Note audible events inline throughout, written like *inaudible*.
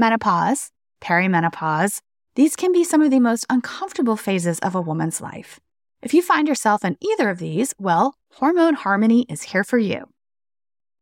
menopause, perimenopause. These can be some of the most uncomfortable phases of a woman's life. If you find yourself in either of these, well, Hormone Harmony is here for you.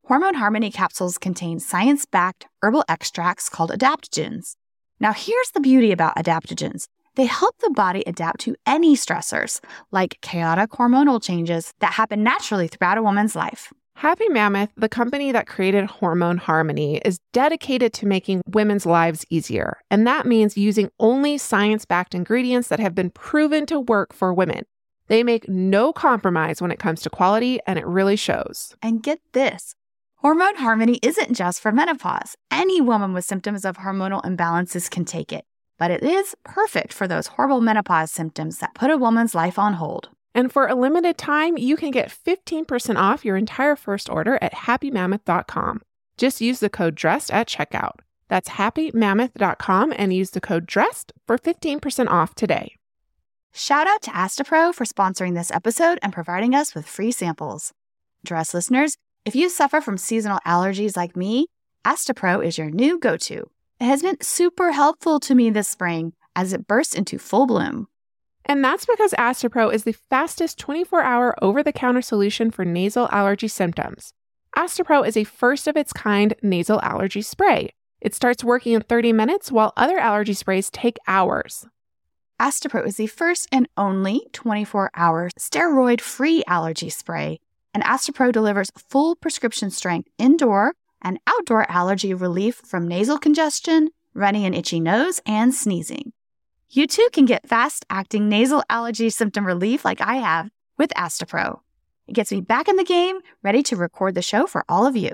Hormone Harmony capsules contain science backed herbal extracts called adaptogens. Now, here's the beauty about adaptogens they help the body adapt to any stressors, like chaotic hormonal changes that happen naturally throughout a woman's life. Happy Mammoth, the company that created Hormone Harmony, is dedicated to making women's lives easier. And that means using only science backed ingredients that have been proven to work for women. They make no compromise when it comes to quality, and it really shows. And get this Hormone Harmony isn't just for menopause. Any woman with symptoms of hormonal imbalances can take it, but it is perfect for those horrible menopause symptoms that put a woman's life on hold. And for a limited time, you can get 15% off your entire first order at happymammoth.com. Just use the code DRESSED at checkout. That's happymammoth.com and use the code DRESSED for 15% off today. Shout out to Astepro for sponsoring this episode and providing us with free samples. Dress listeners, if you suffer from seasonal allergies like me, Astepro is your new go to. It has been super helpful to me this spring as it bursts into full bloom. And that's because Astepro is the fastest 24 hour over the counter solution for nasal allergy symptoms. Astepro is a first of its kind nasal allergy spray. It starts working in 30 minutes while other allergy sprays take hours. Astepro is the first and only 24 hour steroid free allergy spray and Astepro delivers full prescription strength indoor and outdoor allergy relief from nasal congestion, runny and itchy nose, and sneezing. You too can get fast acting nasal allergy symptom relief like I have with Astepro. It gets me back in the game, ready to record the show for all of you.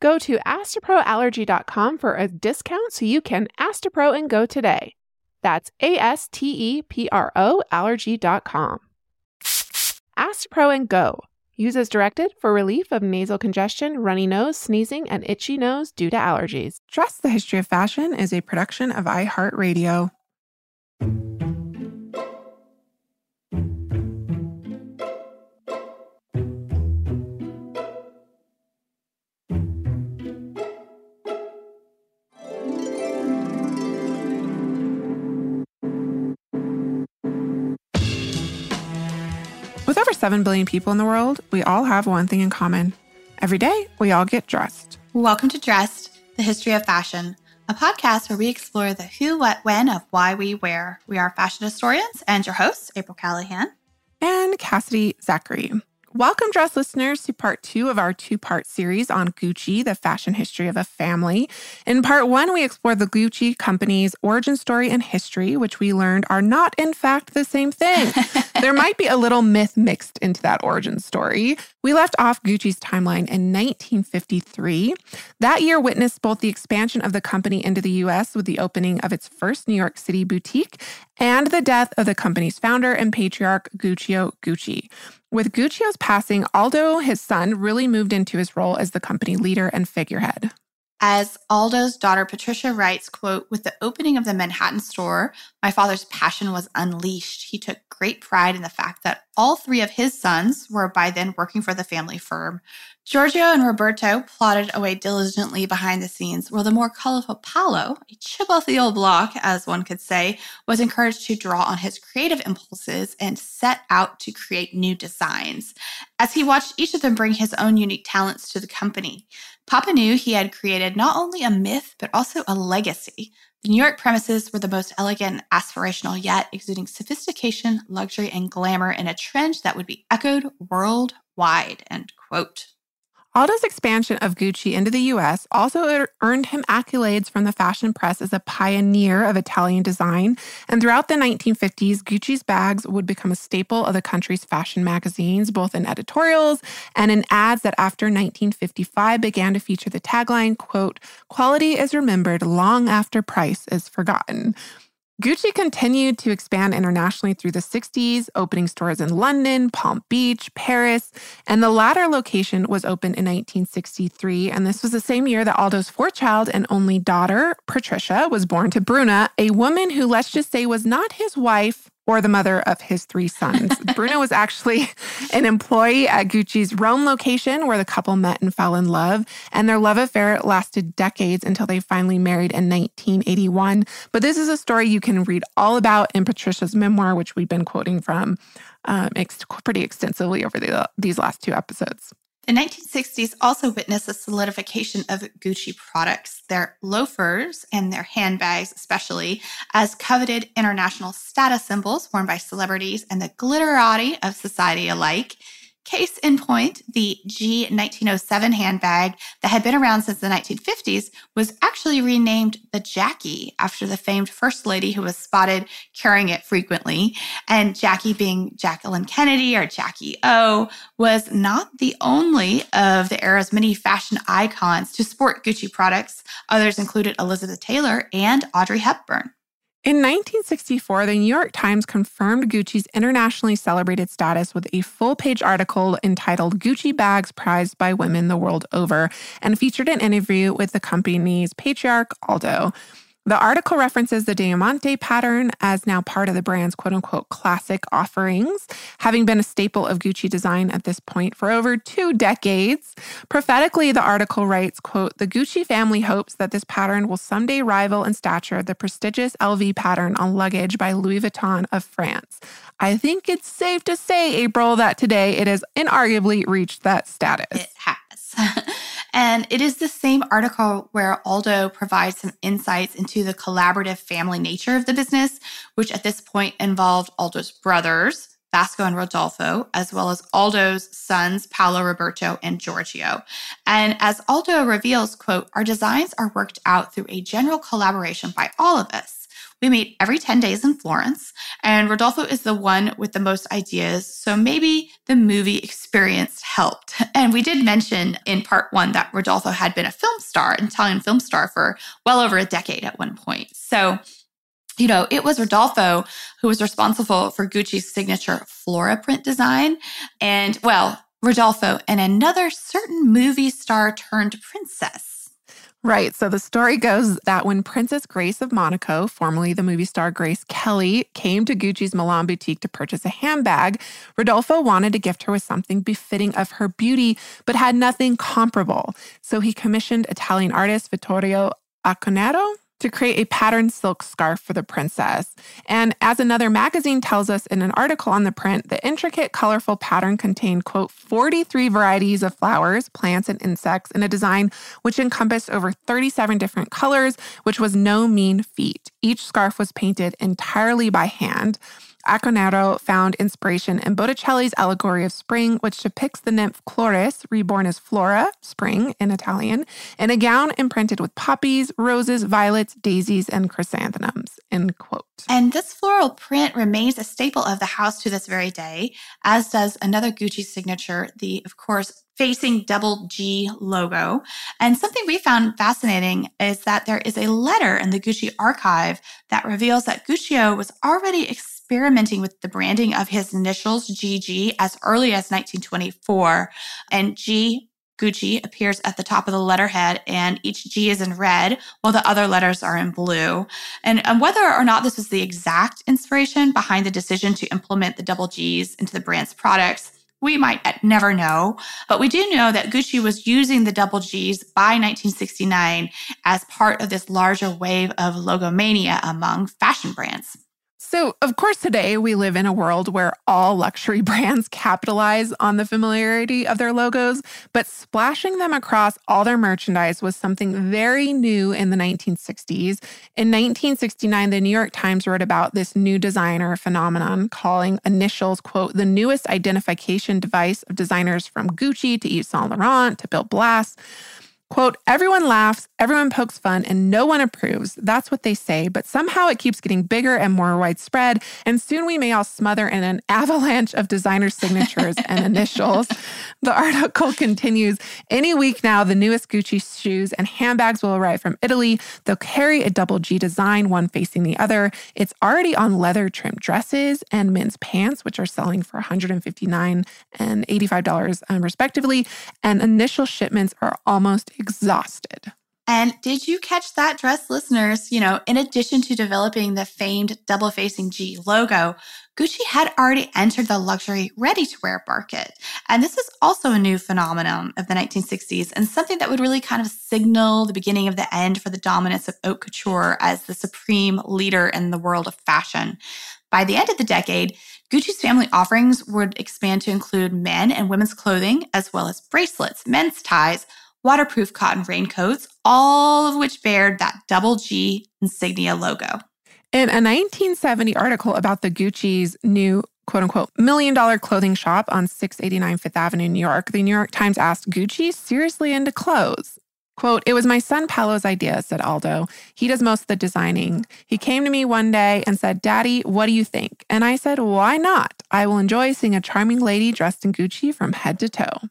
Go to asteproallergy.com for a discount so you can Astepro and go today. That's A S T E P R O allergy.com. Astepro and go Use as directed for relief of nasal congestion, runny nose, sneezing, and itchy nose due to allergies. Dressed the History of Fashion is a production of iHeartRadio. With over 7 billion people in the world, we all have one thing in common. Every day, we all get dressed. Welcome to Dressed, the history of fashion, a podcast where we explore the who, what, when of why we wear. We are fashion historians and your hosts, April Callahan and Cassidy Zachary. Welcome, dress listeners, to part two of our two part series on Gucci, the fashion history of a family. In part one, we explore the Gucci company's origin story and history, which we learned are not, in fact, the same thing. *laughs* there might be a little myth mixed into that origin story. We left off Gucci's timeline in 1953. That year witnessed both the expansion of the company into the US with the opening of its first New York City boutique and the death of the company's founder and patriarch, Guccio Gucci. With Guccio's passing, Aldo, his son, really moved into his role as the company leader and figurehead. As Aldo's daughter Patricia writes, quote, with the opening of the Manhattan store, my father's passion was unleashed. He took great pride in the fact that all three of his sons were by then working for the family firm. Giorgio and Roberto plodded away diligently behind the scenes, while the more colorful Paolo, a chip off the old block, as one could say, was encouraged to draw on his creative impulses and set out to create new designs. As he watched each of them bring his own unique talents to the company, Papa knew he had created not only a myth, but also a legacy. The New York premises were the most elegant and aspirational yet, exuding sophistication, luxury, and glamour in a trend that would be echoed worldwide. End quote. Aldo's expansion of Gucci into the US also earned him accolades from the fashion press as a pioneer of Italian design. And throughout the 1950s, Gucci's bags would become a staple of the country's fashion magazines, both in editorials and in ads that after 1955 began to feature the tagline, quote, quality is remembered long after price is forgotten. Gucci continued to expand internationally through the 60s, opening stores in London, Palm Beach, Paris, and the latter location was opened in 1963. And this was the same year that Aldo's fourth child and only daughter, Patricia, was born to Bruna, a woman who, let's just say, was not his wife or the mother of his three sons. *laughs* Bruna was actually an employee at Gucci's Rome location where the couple met and fell in love. And their love affair lasted decades until they finally married in 1981. But this is a story you can read all about in Patricia's memoir, which we've been quoting from um, ex- pretty extensively over the, these last two episodes. The 1960s also witnessed the solidification of Gucci products, their loafers and their handbags, especially, as coveted international status symbols worn by celebrities and the glitterati of society alike. Case in point, the G 1907 handbag that had been around since the 1950s was actually renamed the Jackie after the famed First Lady who was spotted carrying it frequently. And Jackie, being Jacqueline Kennedy or Jackie O, was not the only of the era's many fashion icons to sport Gucci products. Others included Elizabeth Taylor and Audrey Hepburn. In 1964, the New York Times confirmed Gucci's internationally celebrated status with a full page article entitled Gucci Bags Prized by Women the World Over and featured an interview with the company's patriarch, Aldo. The article references the Diamante pattern as now part of the brand's quote unquote classic offerings, having been a staple of Gucci design at this point for over two decades. Prophetically, the article writes, quote, the Gucci family hopes that this pattern will someday rival in stature the prestigious LV pattern on luggage by Louis Vuitton of France. I think it's safe to say, April, that today it has inarguably reached that status. It has. *laughs* And it is the same article where Aldo provides some insights into the collaborative family nature of the business, which at this point involved Aldo's brothers, Vasco and Rodolfo, as well as Aldo's sons, Paolo, Roberto, and Giorgio. And as Aldo reveals, quote, our designs are worked out through a general collaboration by all of us. We meet every 10 days in Florence, and Rodolfo is the one with the most ideas. So maybe the movie experience helped. *laughs* And we did mention in part one that Rodolfo had been a film star, an Italian film star for well over a decade at one point. So you know, it was Rodolfo who was responsible for Gucci's signature Flora print design. And well, Rodolfo and another certain movie star turned princess Right. So the story goes that when Princess Grace of Monaco, formerly the movie star Grace Kelly, came to Gucci's Milan boutique to purchase a handbag, Rodolfo wanted to gift her with something befitting of her beauty, but had nothing comparable. So he commissioned Italian artist Vittorio Accornero to create a patterned silk scarf for the princess. And as another magazine tells us in an article on the print, the intricate, colorful pattern contained, quote, 43 varieties of flowers, plants, and insects in a design which encompassed over 37 different colors, which was no mean feat. Each scarf was painted entirely by hand. Accornero found inspiration in Botticelli's allegory of spring, which depicts the nymph Chloris, reborn as Flora, spring in Italian, in a gown imprinted with poppies, roses, violets, daisies, and chrysanthemums. End quote. And this floral print remains a staple of the house to this very day, as does another Gucci signature, the, of course, facing double G logo. And something we found fascinating is that there is a letter in the Gucci archive that reveals that Guccio was already experimenting with the branding of his initials, GG, as early as 1924. And G Gucci appears at the top of the letterhead, and each G is in red, while the other letters are in blue. And, and, whether or not this was the exact inspiration behind the decision to implement the double G's into the brand's products, we might never know. But we do know that Gucci was using the double G's by 1969 as part of this larger wave of logomania among fashion brands. So, of course, today we live in a world where all luxury *laughs* brands capitalize on the familiarity of their logos, but splashing them across all their merchandise was something very new in the 1960s. In 1969, the New York Times wrote about this new designer phenomenon, calling initials, quote, the newest identification device of designers from Gucci to Yves Saint Laurent to Bill Blass. Quote, everyone laughs, everyone pokes fun, and no one approves. That's what they say, but somehow it keeps getting bigger and more widespread, and soon we may all smother in an *laughs* avalanche of designer signatures and initials. The article continues Any week now, the newest Gucci shoes and handbags will arrive from Italy. They'll carry a double G design, one facing the other. It's already on leather trimmed dresses and men's pants, which are selling for 159 and $85 um, respectively, and initial shipments are almost exhausted. And did you catch that dress, listeners? You know, in addition to developing the famed double facing G logo, Gucci had already entered the luxury ready to wear market. And this is also a new phenomenon of the 1960s and something that would really kind of signal the beginning of the end for the dominance of haute couture as the supreme leader in the world of fashion. By the end of the decade, Gucci's family offerings would expand to include men and women's clothing, as well as bracelets, men's ties, waterproof cotton raincoats, all of which bared that double G insignia logo. In a 1970 article about the Gucci's new quote unquote million dollar clothing shop on 689 Fifth Avenue, New York, the New York Times asked Gucci seriously into clothes. Quote, it was my son Paolo's idea, said Aldo. He does most of the designing. He came to me one day and said, Daddy, what do you think? And I said, Why not? I will enjoy seeing a charming lady dressed in Gucci from head to toe.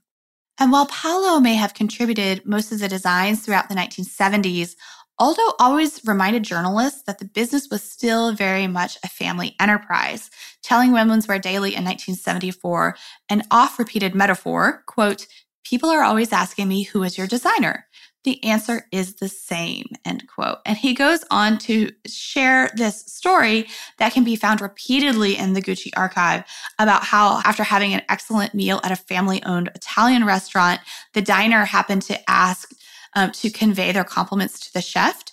And while Paolo may have contributed most of the designs throughout the 1970s, Aldo always reminded journalists that the business was still very much a family enterprise, telling Women's Wear Daily in 1974 an oft repeated metaphor, quote, People are always asking me, who is your designer? The answer is the same, end quote. And he goes on to share this story that can be found repeatedly in the Gucci archive about how, after having an excellent meal at a family owned Italian restaurant, the diner happened to ask um, to convey their compliments to the chef.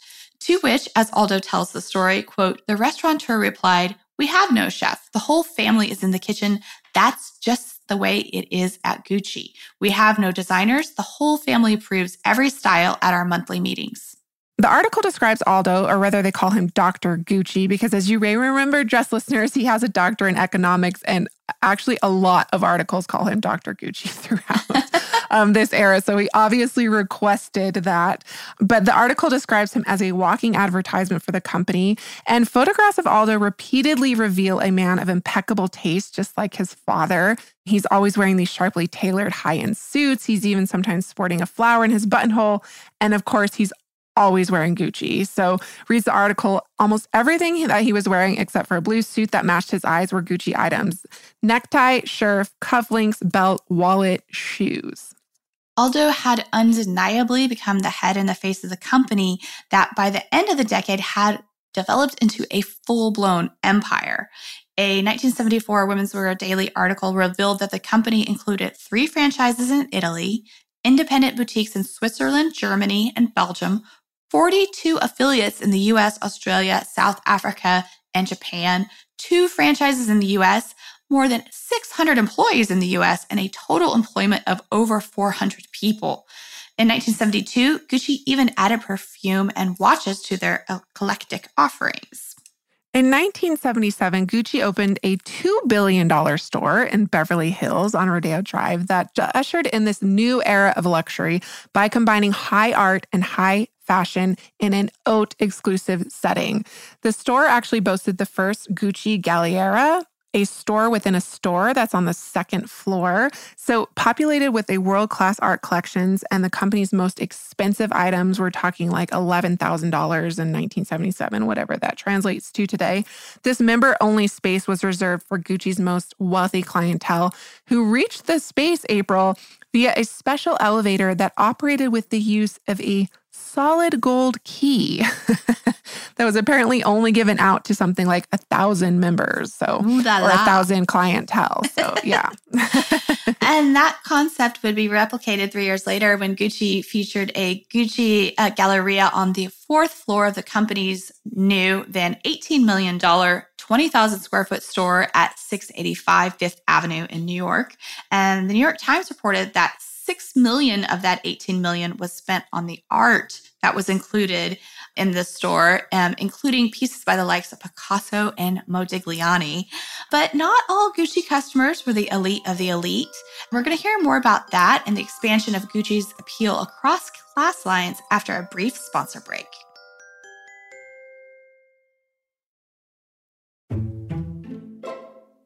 To which, as Aldo tells the story, quote, the restaurateur replied, We have no chef. The whole family is in the kitchen. That's just the way it is at Gucci. We have no designers. The whole family approves every style at our monthly meetings. The article describes Aldo, or rather, they call him Dr. Gucci, because as you may remember, dress listeners, he has a doctor in economics, and actually, a lot of articles call him Dr. Gucci *laughs* throughout um, this era. So he obviously requested that. But the article describes him as a walking advertisement for the company, and photographs of Aldo repeatedly reveal a man of impeccable taste, just like his father. He's always wearing these sharply tailored high end suits. He's even sometimes sporting a flower in his buttonhole. And of course, he's always wearing Gucci. So reads the article. Almost everything that he was wearing, except for a blue suit that matched his eyes, were Gucci items: necktie, shirt, cufflinks, belt, wallet, shoes. Aldo had undeniably become the head and the face of the company that by the end of the decade had developed into a full blown empire. A 1974 Women's Wear Daily article revealed that the company included three franchises in Italy, independent boutiques in Switzerland, Germany, and Belgium, 42 affiliates in the US, Australia, South Africa, and Japan, two franchises in the US, more than 600 employees in the US, and a total employment of over 400 people. In 1972, Gucci even added perfume and watches to their eclectic offerings. In 1977, Gucci opened a $2 billion store in Beverly Hills on Rodeo Drive that ushered in this new era of luxury by combining high art and high fashion in an haute exclusive setting. The store actually boasted the first Gucci Galleria, a store within a store that's on the second floor. So, populated with a world class art collections and the company's most expensive items, we're talking like $11,000 in 1977, whatever that translates to today. This member only space was reserved for Gucci's most wealthy clientele, who reached the space, April, via a special elevator that operated with the use of a solid gold key *laughs* that was apparently only given out to something like a thousand members. So, Ooh, or a thousand clientele. So, *laughs* yeah. *laughs* and that concept would be replicated three years later when Gucci featured a Gucci uh, Galleria on the fourth floor of the company's new, then $18 million 20,000 square foot store at 685 Fifth Avenue in New York. And the New York Times reported that 6 million of that 18 million was spent on the art that was included in the store, um, including pieces by the likes of Picasso and Modigliani. But not all Gucci customers were the elite of the elite. We're going to hear more about that and the expansion of Gucci's appeal across class lines after a brief sponsor break.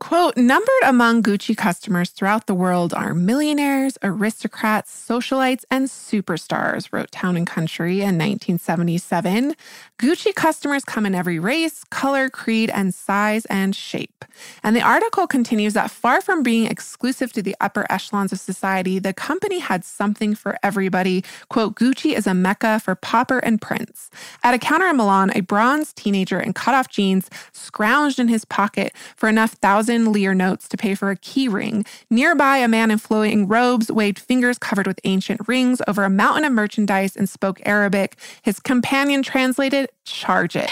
Quote, numbered among Gucci customers throughout the world are millionaires, aristocrats, socialites, and superstars, wrote Town and Country in 1977. Gucci customers come in every race, color, creed, and size and shape. And the article continues that far from being exclusive to the upper echelons of society, the company had something for everybody. Quote, Gucci is a mecca for pauper and prince. At a counter in Milan, a bronze teenager in cutoff jeans scrounged in his pocket for enough thousand lire notes to pay for a key ring. Nearby, a man in flowing robes waved fingers covered with ancient rings over a mountain of merchandise and spoke Arabic. His companion translated, charge it.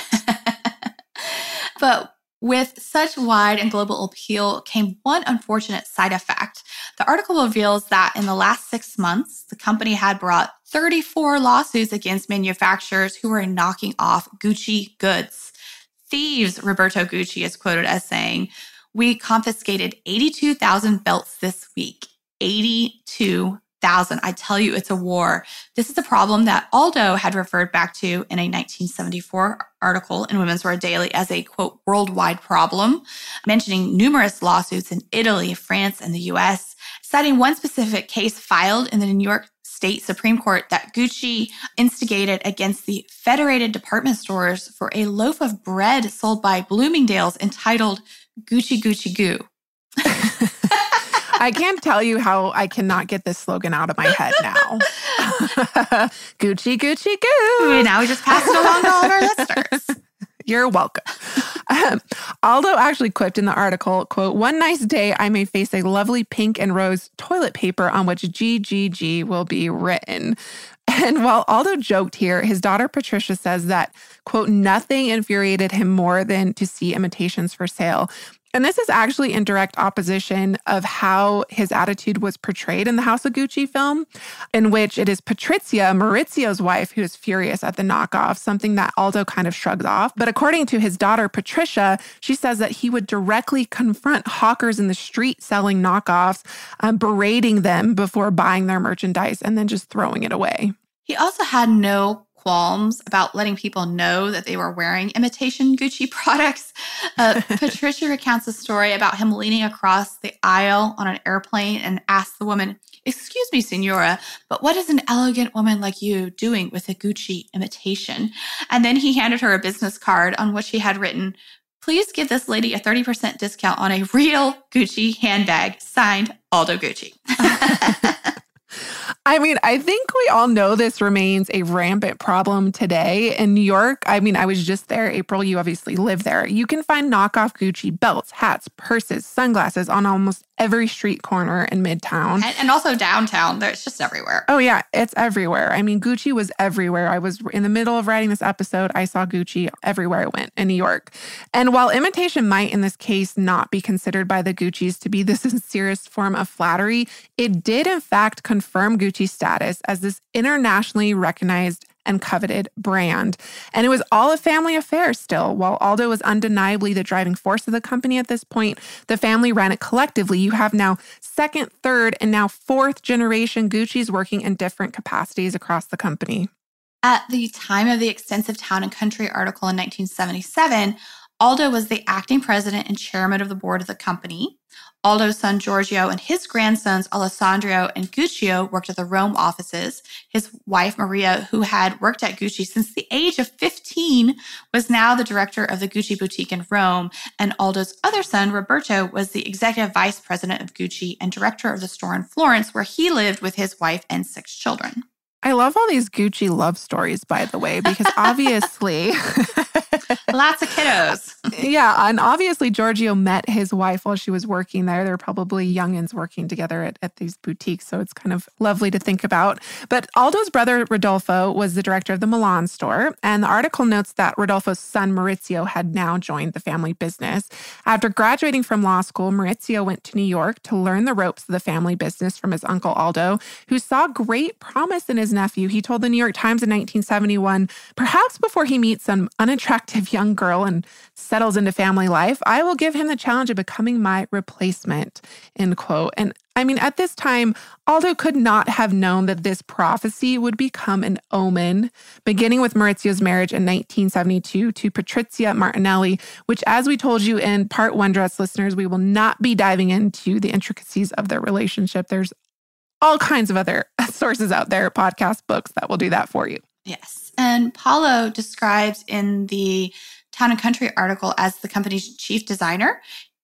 *laughs* but with such wide and global appeal came one unfortunate side effect. The article reveals that in the last six months, the company had brought 34 lawsuits against manufacturers who were knocking off Gucci goods. Thieves, Roberto Gucci is quoted as saying, We confiscated 82,000 belts this week. 82 thousand. I tell you, it's a war. This is a problem that Aldo had referred back to in a 1974 article in Women's Wear Daily as a quote worldwide problem, mentioning numerous lawsuits in Italy, France, and the US, citing one specific case filed in the New York State Supreme Court that Gucci instigated against the Federated Department Stores for a loaf of bread sold by Bloomingdale's entitled Gucci Gucci Goo. *laughs* I can't tell you how I cannot get this slogan out of my head now. *laughs* Gucci, Gucci, goo. Now we just pass it along to all of our listeners. *laughs* You're welcome. *laughs* Um, Aldo actually quipped in the article, quote, one nice day I may face a lovely pink and rose toilet paper on which GGG will be written. *laughs* And while Aldo joked here, his daughter Patricia says that, quote, nothing infuriated him more than to see imitations for sale. And this is actually in direct opposition of how his attitude was portrayed in the House of Gucci film, in which it is Patrizia, Maurizio's wife, who is furious at the knockoff, something that Aldo kind of shrugs off. But according to his daughter, Patricia, she says that he would directly confront hawkers in the street selling knockoffs, um, berating them before buying their merchandise and then just throwing it away. He also had no qualms about letting people know that they were wearing imitation Gucci *laughs* products. Uh, *laughs* Patricia recounts a story about him leaning across the aisle on an airplane and asked the woman, Excuse me, Senora, but what is an elegant woman like you doing with a Gucci imitation? And then he handed her a business card on which he had written, Please give this lady a 30% discount on a real Gucci handbag, signed Aldo Gucci. *laughs* I mean, I think we all know this remains a rampant problem today in New York. I mean, I was just there, April. You obviously live there. You can find knockoff Gucci belts, hats, purses, sunglasses on almost every street corner in Midtown. And, and also downtown. It's just everywhere. Oh, yeah, it's everywhere. I mean, Gucci was everywhere. I was in the middle of writing this episode. I saw Gucci everywhere I went in New York. And while imitation might, in this case, not be considered by the Guccis to be the *laughs* sincerest form of flattery, it did, in fact, confirm Gucci's status as this internationally recognized and coveted brand. And it was all a family affair still. While Aldo was undeniably the driving force of the company at this point, the family ran it collectively. You have now second, third, and now fourth generation Gucci's working in different capacities across the company. At the time of the extensive Town and Country article in 1977, Aldo was the acting president and chairman of the board of the company. Aldo's son Giorgio and his grandsons Alessandro and Guccio worked at the Rome offices. His wife Maria, who had worked at Gucci since the age of 15, was now the director of the Gucci boutique in Rome. And Aldo's other son Roberto was the executive vice president of Gucci and director of the store in Florence, where he lived with his wife and six children. I love all these Gucci love stories, by the way, because *laughs* obviously. *laughs* Lots of kiddos. yeah. And obviously, Giorgio met his wife while she was working there. They're probably youngins working together at, at these boutiques. So it's kind of lovely to think about. But Aldo's brother, Rodolfo, was the director of the Milan store. And the article notes that Rodolfo's son, Maurizio, had now joined the family business. After graduating from law school, Maurizio went to New York to learn the ropes of the family business from his uncle Aldo, who saw great promise in his nephew. He told the New York Times in 1971 perhaps before he meets some unattractive young girl and settles into family life, I will give him the challenge of becoming my replacement, end quote. And I mean, at this time, Aldo could not have known that this prophecy would become an omen, beginning with Maurizio's marriage in 1972 to Patrizia Martinelli, which, as we told you in part one, dress listeners, we will not be diving into the intricacies of their relationship. There's all kinds of other *laughs* sources out there, podcast books that will do that for you. Yes. And Paolo describes in the Town and Country article as the company's chief designer.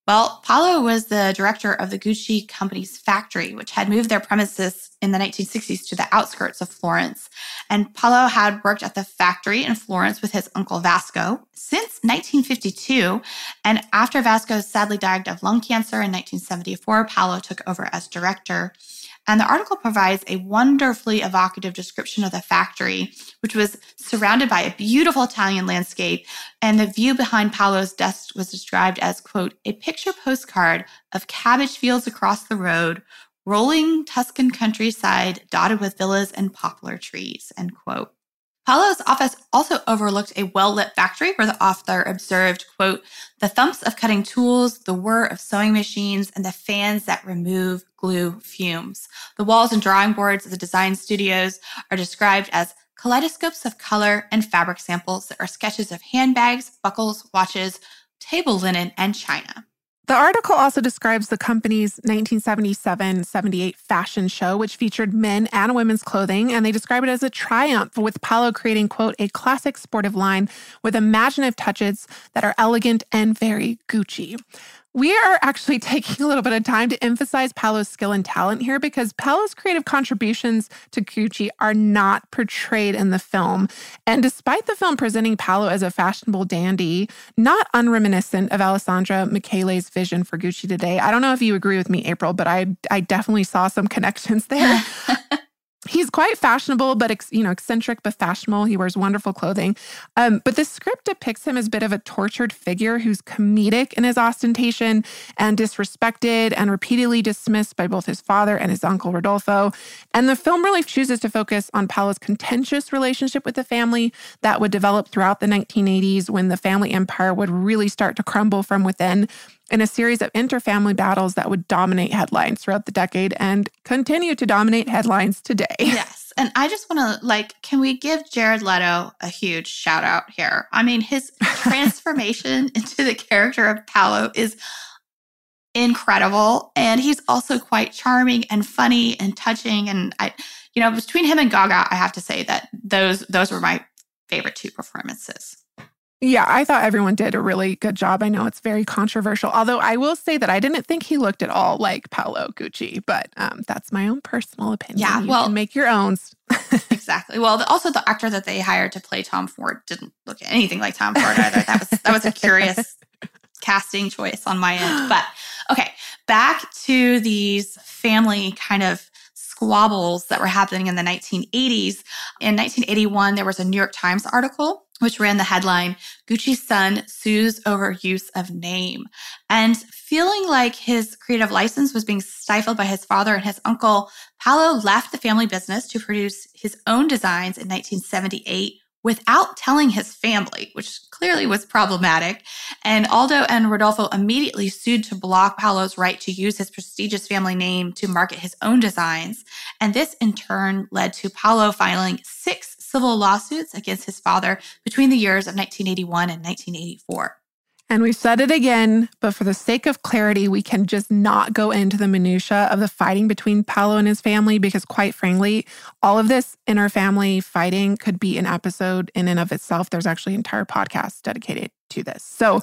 Well, Paolo was the director of the Gucci company's factory, which had moved their premises in the 1960s to the outskirts of Florence. And Paolo had worked at the factory in Florence with his uncle Vasco since 1952. And after Vasco sadly died of lung cancer in 1974, Paolo took over as director. And the article provides a wonderfully evocative description of the factory, which was surrounded by a beautiful Italian landscape. And the view behind Paolo's desk was described as, quote, a picture postcard of cabbage fields across the road, rolling Tuscan countryside dotted with villas and poplar trees, end quote. Paolo's office also overlooked a well-lit factory where the author observed, quote, the thumps of cutting tools, the whir of sewing machines, and the fans that remove glue fumes. The walls and drawing boards of the design studios are described as kaleidoscopes of color and fabric samples that are sketches of handbags, buckles, watches, table linen, and china. The article also describes the company's 1977 78 fashion show, which featured men and women's clothing, and they describe it as a triumph, with Paolo creating, quote, a classic sportive line with imaginative touches that are elegant and very Gucci. We are actually *laughs* taking a little bit of time to emphasize Paolo's skill and talent here because Paolo's creative contributions to Gucci are not portrayed in the film. And despite the film presenting Paolo as a fashionable dandy, not unreminiscent of Alessandro Michele's vision for Gucci today, I don't know if you agree with me, April, but I, I definitely saw some *laughs* connections there. *laughs* Quite fashionable, but ex, you know, eccentric but fashionable. He wears wonderful clothing. Um, but the script depicts him as a bit of a tortured figure who's comedic in his ostentation and disrespected and repeatedly dismissed by both his father and his uncle Rodolfo. And the film really chooses to focus on Paolo's contentious relationship with the family that would develop throughout the 1980s when the family empire would really start to crumble from within in a series of interfamily battles that would dominate headlines throughout the decade and continue to dominate headlines today. *laughs* Yes. And I just want to like, can we give Jared Leto a huge shout out here? I mean, his *laughs* transformation into the character of Paolo is incredible. And he's also quite charming and funny and touching. And I, you know, between him and Gaga, I have to say that those those were my favorite two performances. Yeah, I thought everyone did a really good job. I know it's very controversial, although I will say that I didn't think he looked at all like Paolo Gucci, but um, that's my own personal opinion. Yeah, you well, make your own. *laughs* exactly. Well, the, also the actor that they hired to play Tom Ford didn't look anything like Tom Ford either. That was that was a curious *laughs* casting choice on my end. But okay, back to these family kind of squabbles that were happening in the 1980s. In 1981, there was a New York Times article which ran the headline Gucci's son sues over use of name. And feeling like his creative license was being stifled by his father and his uncle, Paolo left the family business to produce his own designs in 1978 without telling his family, which clearly was problematic. And Aldo and Rodolfo immediately sued to block Paolo's right to use his prestigious family name to market his own designs. And this in turn led to Paolo filing six civil lawsuits against his father between the years of 1981 and 1984. And we've said it again, but for the sake of clarity, we can just not go into the minutia of the fighting between Paolo and his family because quite frankly, all of this inner family fighting could be an episode in and of itself. There's actually entire podcasts dedicated to this. So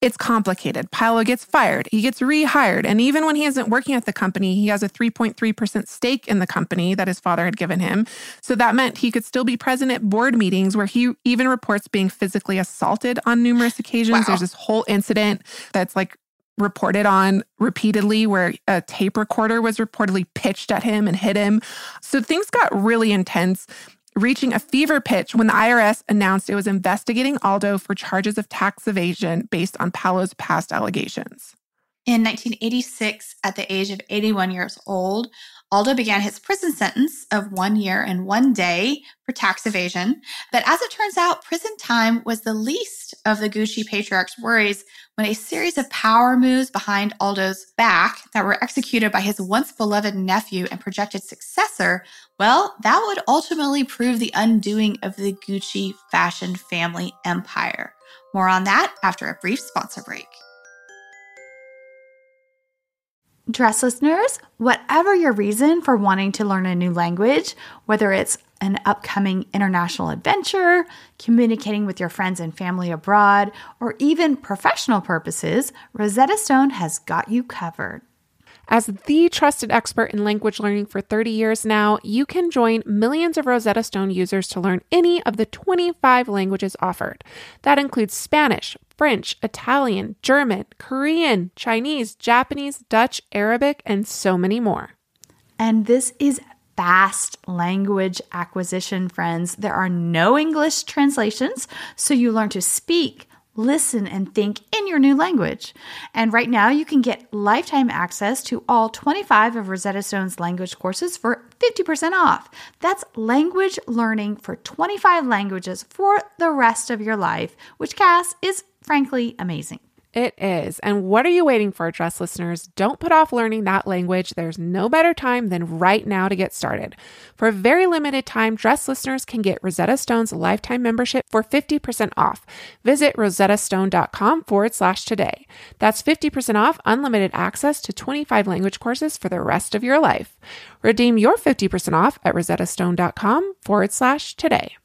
it's complicated. Paolo gets fired, he gets rehired, and even when he isn't working at the company, he has a 3.3% stake in the company that his father had given him. So that meant he could still be present at board meetings where he even reports being physically assaulted on numerous occasions. Wow. There's this whole incident that's like reported on repeatedly where a tape recorder was reportedly pitched at him and hit him. So things got really intense reaching a fever pitch when the IRS announced it was investigating Aldo for charges of tax evasion based on Paolo's past allegations. In 1986, at the age of 81 years old, Aldo began his prison sentence of one year and one day for tax evasion. But as it turns out, prison time was the least of the Gucci patriarch's worries when a series of power moves behind Aldo's back that were executed by his once beloved nephew and projected successor, well, that would ultimately prove the undoing of the Gucci fashion family empire. More on that after a brief sponsor break. Dress listeners, whatever your reason for wanting to learn a new language, whether it's an upcoming international adventure, communicating with your friends and family abroad, or even professional purposes, Rosetta Stone has got you covered. As the trusted expert in language learning for 30 years now, you can join millions of Rosetta Stone users to learn any of the 25 languages offered. That includes Spanish, French, Italian, German, Korean, Chinese, Japanese, Dutch, Arabic, and so many more. And this is fast language acquisition, friends. There are no English translations, so you learn to speak, listen, and think in your new language. And right now, you can get lifetime access to all 25 of Rosetta Stone's language courses for 50% off. That's language learning for 25 languages for the rest of your life, which, Cass, is frankly amazing. It is. And what are you waiting for, dress listeners? Don't put off learning that language. There's no better time than right now to get started. For a very limited time, dress listeners can get Rosetta Stone's lifetime membership for 50% off. Visit rosettastone.com forward slash today. That's 50% off unlimited access to 25 language courses for the rest of your life. Redeem your 50% off at rosettastone.com forward slash today.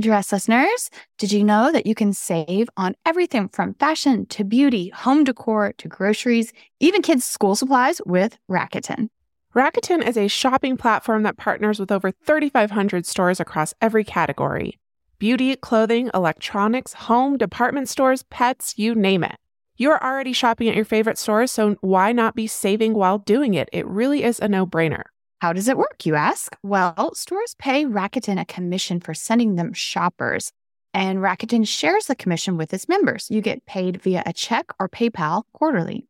Dress listeners, did you know that you can save on everything from fashion to beauty, home decor to groceries, even kids' school supplies with Rakuten? Rakuten is a shopping platform that partners with over 3,500 stores across every category beauty, clothing, electronics, home, department stores, pets, you name it. You're already shopping at your favorite stores, so why not be saving while doing it? It really is a no brainer. How does it work, you ask? Well, stores pay Rakuten a commission for sending them shoppers, and Rakuten shares the commission with its members. You get paid via a check or PayPal quarterly.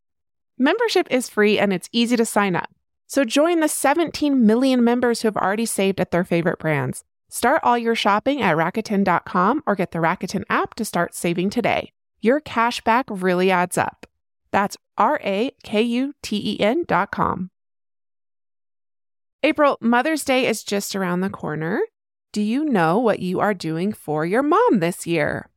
Membership is free and it's easy to sign up. So join the 17 million members who have already saved at their favorite brands. Start all your shopping at Rakuten.com or get the Rakuten app to start saving today. Your cash back really adds up. That's R A K U T E N.com. April, Mother's Day is just around the corner. Do you know what you are doing for your mom this year?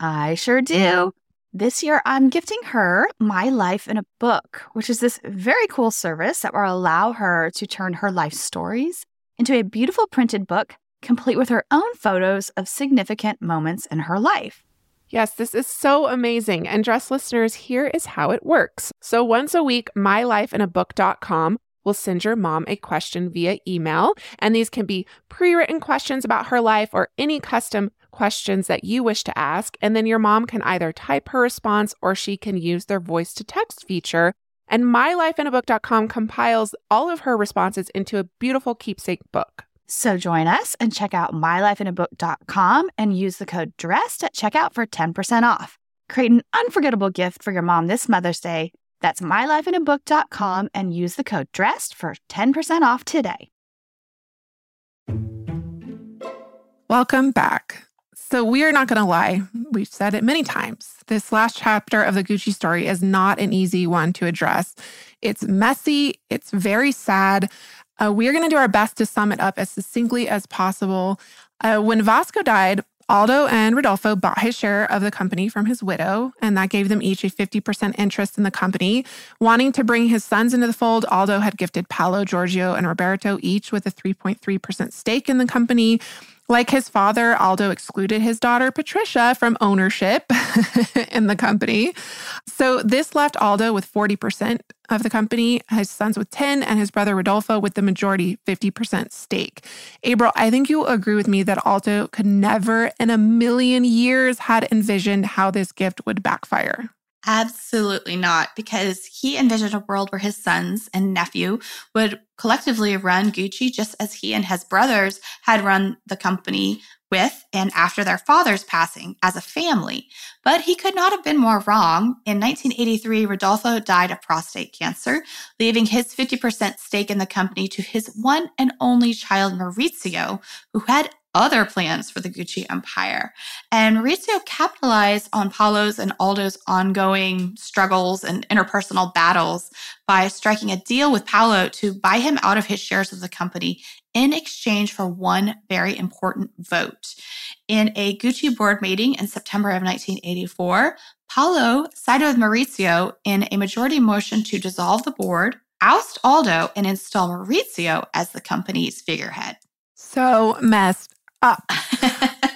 I sure do. This year, I'm gifting her My Life in a Book, which is this very cool service that will allow her to turn her life stories into a beautiful printed book, complete with her own photos of significant moments in her life. Yes, this is so amazing. And dress listeners, here is how it works. So once a week, mylifeinabook.com will send your mom a question via email. And these can be pre written questions about her life or any custom questions that you wish to ask. And then your mom can either type her response or she can use their voice to text feature. And mylifeinabook.com compiles all of her responses into a beautiful keepsake book. So join us and check out mylifeinabook.com and use the code DRESSED at checkout for 10% off. Create an unforgettable gift for your mom this Mother's Day that's mylifeinabook.com and use the code DRESSED for 10% off today. Welcome back. So, we are not going to lie. We've said it many times. This last chapter of the Gucci story is not an easy one to address. It's messy, it's very sad. Uh, we are going to do our best to sum it up as succinctly as possible. Uh, when Vasco died, Aldo and Rodolfo bought his share of the company from his widow, and that gave them each a 50% interest in the company. Wanting to bring his sons into the fold, Aldo had gifted Paolo, Giorgio, and Roberto each with a 3.3% stake in the company. Like his father, Aldo excluded his daughter Patricia from ownership *laughs* in the company. So this left Aldo with 40% of the company, his sons with 10, and his brother Rodolfo with the majority 50% stake. April, I think you'll agree with me that Aldo could never in a million years had envisioned how this gift would backfire. Absolutely not, because he envisioned a world where his sons and nephew would collectively run Gucci just as he and his brothers had run the company with and after their father's passing as a family. But he could not have been more wrong. In 1983, Rodolfo died of prostate cancer, leaving his 50% stake in the company to his one and only child, Maurizio, who had other plans for the Gucci empire. And Maurizio capitalized on Paolo's and Aldo's ongoing struggles and interpersonal battles by striking a deal with Paolo to buy him out of his shares of the company in exchange for one very important vote. In a Gucci board meeting in September of 1984, Paolo sided with Maurizio in a majority motion to dissolve the board, oust Aldo, and install Maurizio as the company's figurehead. So messed up. *laughs*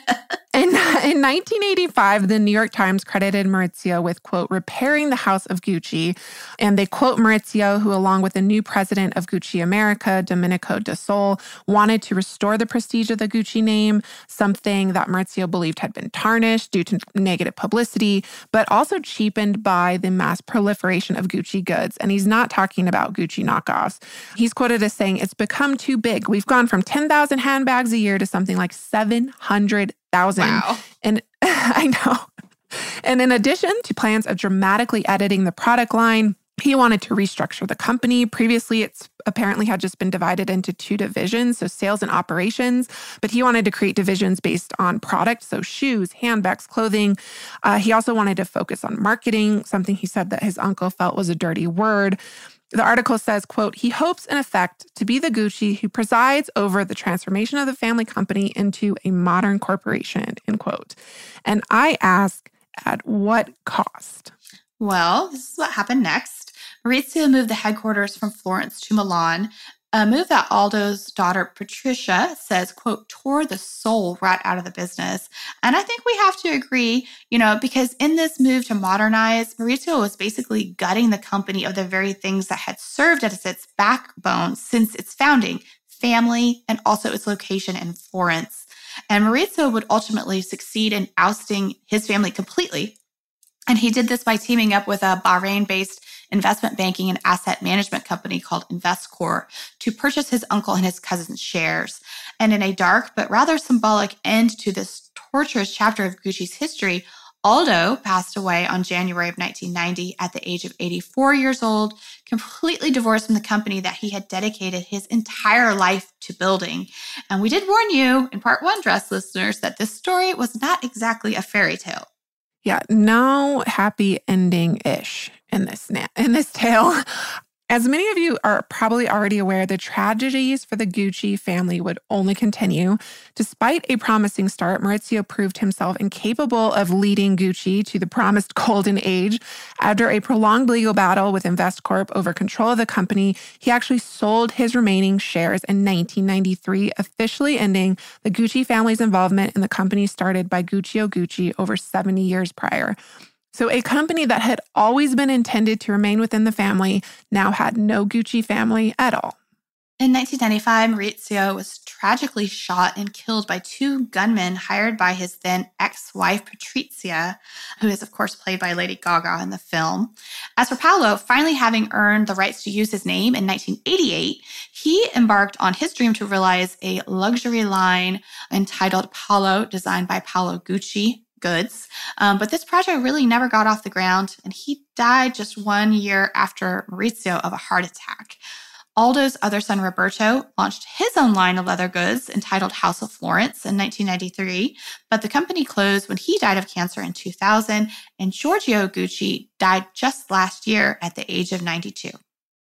*laughs* In, in 1985, the New York Times credited Maurizio with, quote, repairing the house of Gucci. And they quote Maurizio, who, along with the new president of Gucci America, Domenico De Sole, wanted to restore the prestige of the Gucci name, something that Maurizio believed had been tarnished due to negative publicity, but also cheapened by the mass proliferation of Gucci goods. And he's not talking about Gucci knockoffs. He's quoted as saying, It's become too big. We've gone from 10,000 handbags a year to something like 700 thousand. Wow. And *laughs* I know. And in addition to plans of dramatically editing the product line, he wanted to restructure the company. Previously, it's apparently had just been divided into two divisions, so sales and operations. But he wanted to create divisions based on product, so shoes, handbags, clothing. Uh, he also wanted to focus on marketing, something he said that his uncle felt was a dirty word. The article says, quote, he hopes in effect to be the Gucci who presides over the transformation of the family company into a modern corporation, end quote. And I ask, at what cost? Well, this is what happened next. Maurizio moved the headquarters from Florence to Milan, a move that Aldo's daughter Patricia says, quote, tore the soul right out of the business. And I think we have to agree, you know, because in this move to modernize, Maurizio was basically gutting the company of the very things that had served as its backbone since its founding, family, and also its location in Florence. And Maurizio would ultimately succeed in ousting his family completely. And he did this by teaming up with a Bahrain based investment banking and asset management company called Investcorp to purchase his uncle and his cousin's shares. And in a dark but rather symbolic end to this torturous chapter of Gucci's history, Aldo passed away on January of 1990 at the age of 84 years old, completely divorced from the company that he had dedicated his entire life to building. And we did warn you in part one, Dressed listeners, that this story was not exactly a fairy tale. Yeah, no happy ending ish in this na- in this tale. *laughs* As many of you are probably already aware, the tragedies for the Gucci family would only continue. Despite a promising start, Maurizio proved himself incapable of leading Gucci to the promised *laughs* golden age. After a prolonged legal battle with Investcorp over control of the company, he actually sold his remaining shares in 1993, officially ending the Gucci family's involvement in the company started by Guccio Gucci over 70 years prior. So, a company that had always been intended to remain within the family now had no Gucci family at all. In 1995, Maurizio was tragically shot and killed by two gunmen hired by his then ex wife, Patrizia, who is, of course, played by Lady Gaga in the film. As for Paolo, finally having earned the rights to use his name in 1988, he embarked on his dream to realize a luxury line entitled Paolo, designed by Paolo Gucci, goods. Um, but this project really never got off the ground, and he died just one year after Maurizio of a heart attack. Aldo's other son, Roberto, launched his own line of leather goods entitled House of Florence in 1993, but the company closed when he died of cancer in 2000, and Giorgio Gucci died just last year at the age of 92.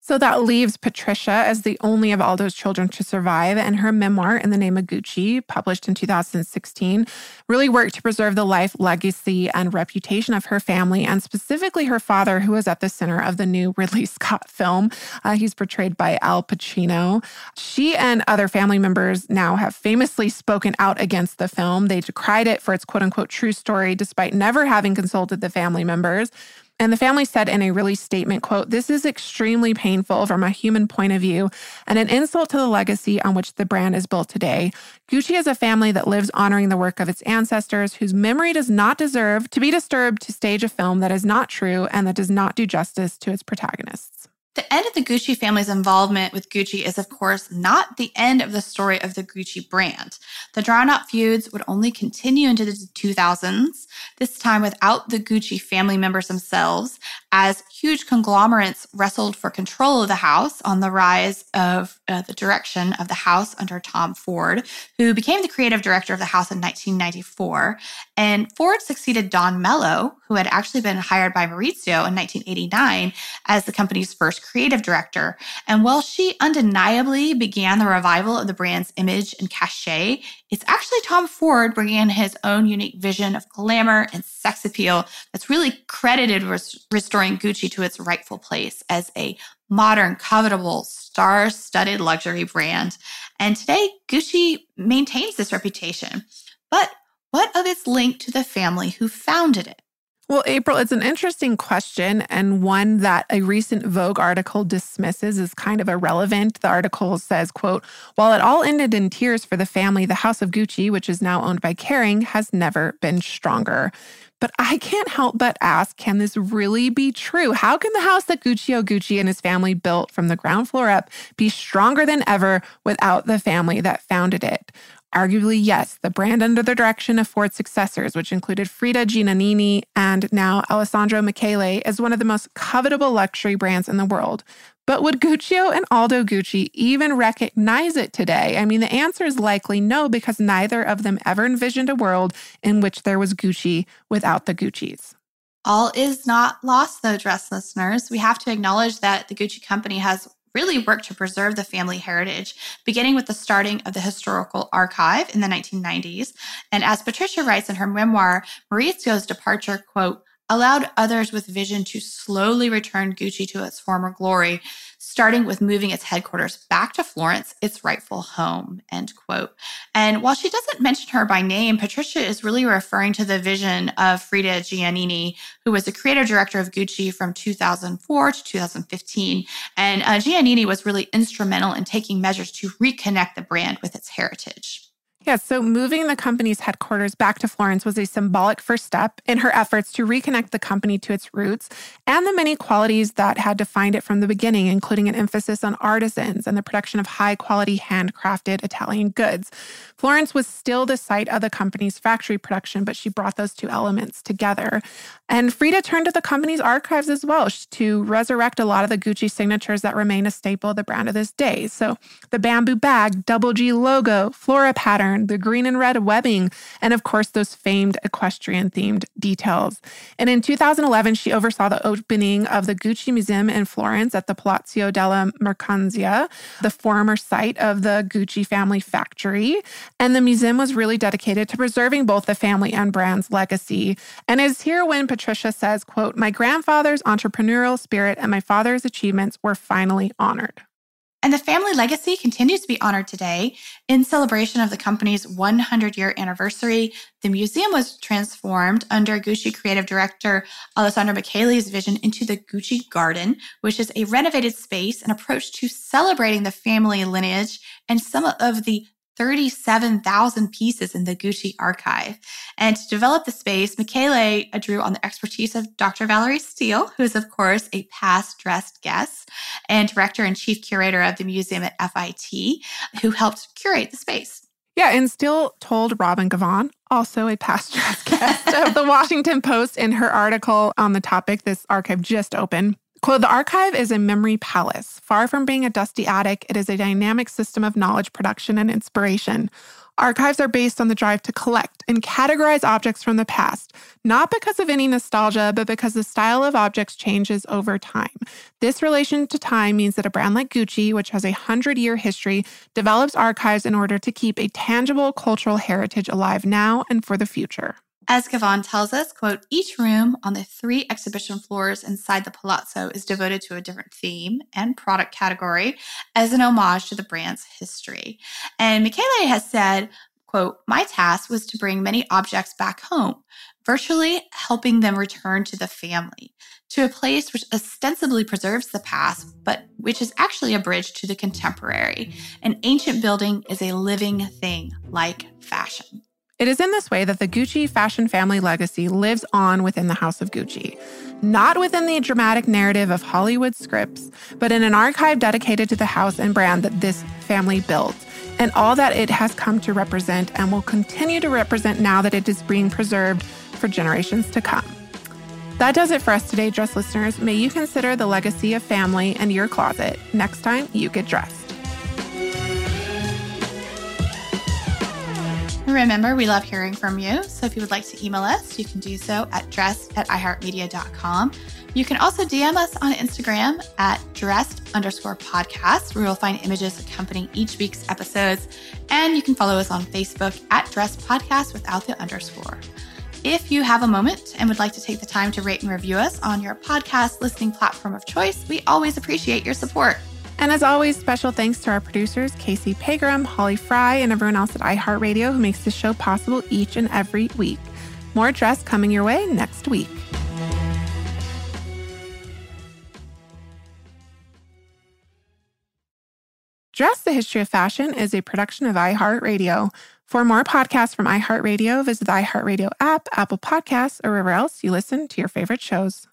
So that leaves Patricia as the only of Aldo's children to survive, and her memoir, In the Name of Gucci, published in 2016, really worked to preserve the life, legacy, and reputation of her family, and specifically her father, who was at the center of the new *laughs* Ridley Scott film. Uh, he's portrayed by Al Pacino. She and other family members now have famously spoken out against the film. They decried it for its quote unquote true story, despite never having consulted the family members. And the family said in a release statement, quote, This is extremely painful from a human point of view and an insult to the legacy on which the brand is built today. Gucci is a family that lives honoring the work of its ancestors, whose memory does not deserve to be disturbed to stage a film that is not true and that does not do justice to its protagonists. The end of the Gucci family's involvement with Gucci is, of course, not the end of the story of the Gucci brand. The drawn out feuds would only continue into the 2000s, this time without the Gucci family members themselves, as huge conglomerates wrestled for control of the house on the rise of uh, the direction of the house under Tom Ford, who became the creative director of the house in 1994. And Ford succeeded Dawn Mello, who had actually been hired by Maurizio in 1989 as the company's first creative director. And while she undeniably began the revival of the brand's image and cachet, it's actually Tom Ford bringing in his own unique vision of glamour and sex appeal that's really credited with restoring Gucci to its rightful place as a modern, covetable, star studded luxury brand. And today, Gucci maintains this reputation. But what of its link to the family who founded it? Well, April, it's an interesting question and one that a recent Vogue article dismisses as kind of irrelevant. The article says, quote, while it all ended in tears for the family, the House of Gucci, which is now owned by Kering, has never been stronger. But I can't help but ask, can this really be true? How can the house that Guccio Gucci and his family built from the ground floor up be stronger than ever without the family that founded it? Arguably, yes, the brand under the direction of Ford's successors, which included Frida Giannini and now Alessandro Michele, is one of the most covetable luxury brands in the world. But would Guccio and Aldo Gucci even recognize it today? I mean, the answer is likely no, because neither of them ever envisioned a world in which there was Gucci without the Guccis. All is not lost, though, Dressed listeners. We have to acknowledge that the Gucci company has really worked to preserve the family heritage, beginning with the starting of the historical archive in the 1990s. And as Patricia writes in her memoir, Maurizio's departure, quote, allowed others with vision to slowly return Gucci to its former glory, starting with moving its headquarters back to Florence, its rightful home, end quote. And while she doesn't mention her by name, Patricia is really referring to the vision of Frida Giannini, who was the creative director of Gucci from 2004 to 2015. And uh, Giannini was really instrumental in taking measures to reconnect the brand with its heritage. Yeah, so moving the company's headquarters back to Florence was a symbolic first step in her efforts to reconnect the company to its roots and the many qualities that had defined it from the beginning, including an emphasis on artisans and the production of high quality handcrafted Italian goods. Florence was still the site of the company's factory production, but she brought those two elements together. And Frida turned to the company's archives as well to resurrect a lot of the Gucci signatures that remain a staple of the brand of this day. So the bamboo bag, double G logo, flora pattern, the green and red webbing, and of course, those famed equestrian themed details. And in 2011, she oversaw the opening of the Gucci Museum in Florence at the Palazzo della Mercanzia, the former site of the Gucci family factory. And the museum was really dedicated to preserving both the family and brand's legacy. And is here when Patricia says, quote, my grandfather's entrepreneurial spirit and my father's achievements were finally honored. And the family legacy continues to be honored today. In celebration of the company's 100 year anniversary, the museum was transformed under Gucci creative director Alessandro Michele's vision into the Gucci Garden, which is a renovated space and approach to celebrating the family lineage and some of the 37,000 pieces in the Gucci archive. And to develop the space, Michele uh, drew on the expertise of Dr. Valerie Steele, who is, of course, a past dressed guest and director and chief curator of the museum at FIT, who helped curate the space. Yeah, and Steele told Robin Givhan, also a past *laughs* dressed guest of the Washington Post, in her article on the topic, this archive just opened, Quote The archive is a memory palace. Far from being a dusty attic, it is a dynamic system of knowledge production and inspiration. Archives are based on the drive to collect and categorize objects from the past, not because of any nostalgia, but because the style of objects changes over time. This relation to time means that a brand like Gucci, which has a hundred year history, develops archives in order to keep a tangible cultural heritage alive now and for the future. As Givhan tells us, quote, each room on the three exhibition floors inside the palazzo is devoted to a different theme and product category as an homage to the brand's history. And Michele has said, quote, my task was to bring many objects back home, virtually helping them return to the family, to a place which ostensibly preserves the past, but which is actually a bridge to the contemporary. An ancient building is a living thing like fashion. It is in this way that the Gucci fashion family legacy lives on within the House of Gucci, not within the dramatic narrative of Hollywood scripts, but in an archive dedicated to the house and brand that this family built, and all that it has come to represent and will continue to represent now that it is being preserved for generations to come. That does it for us today, Dressed listeners. May you consider the legacy of family and your closet next time you get dressed. Remember, we love hearing from you. So if you would like to email us, you can do so at dressed at iheartmedia.com. You can also DM us on Instagram at dressed underscore podcast, where you'll find images accompanying each week's episodes. And you can follow us on Facebook at dressed podcast without the underscore. If you have a moment and would like to take the time to rate and review us on your podcast listening platform of choice, we always appreciate your support. And as always, special thanks to our producers, Casey Pegram, Holly Fry, and everyone else at iHeartRadio who makes this show possible each and every week. More dress coming your way next week. Dressed the History of Fashion is a production of iHeartRadio. For more podcasts from iHeartRadio, visit the iHeartRadio app, Apple Podcasts, or wherever else you listen to your favorite shows.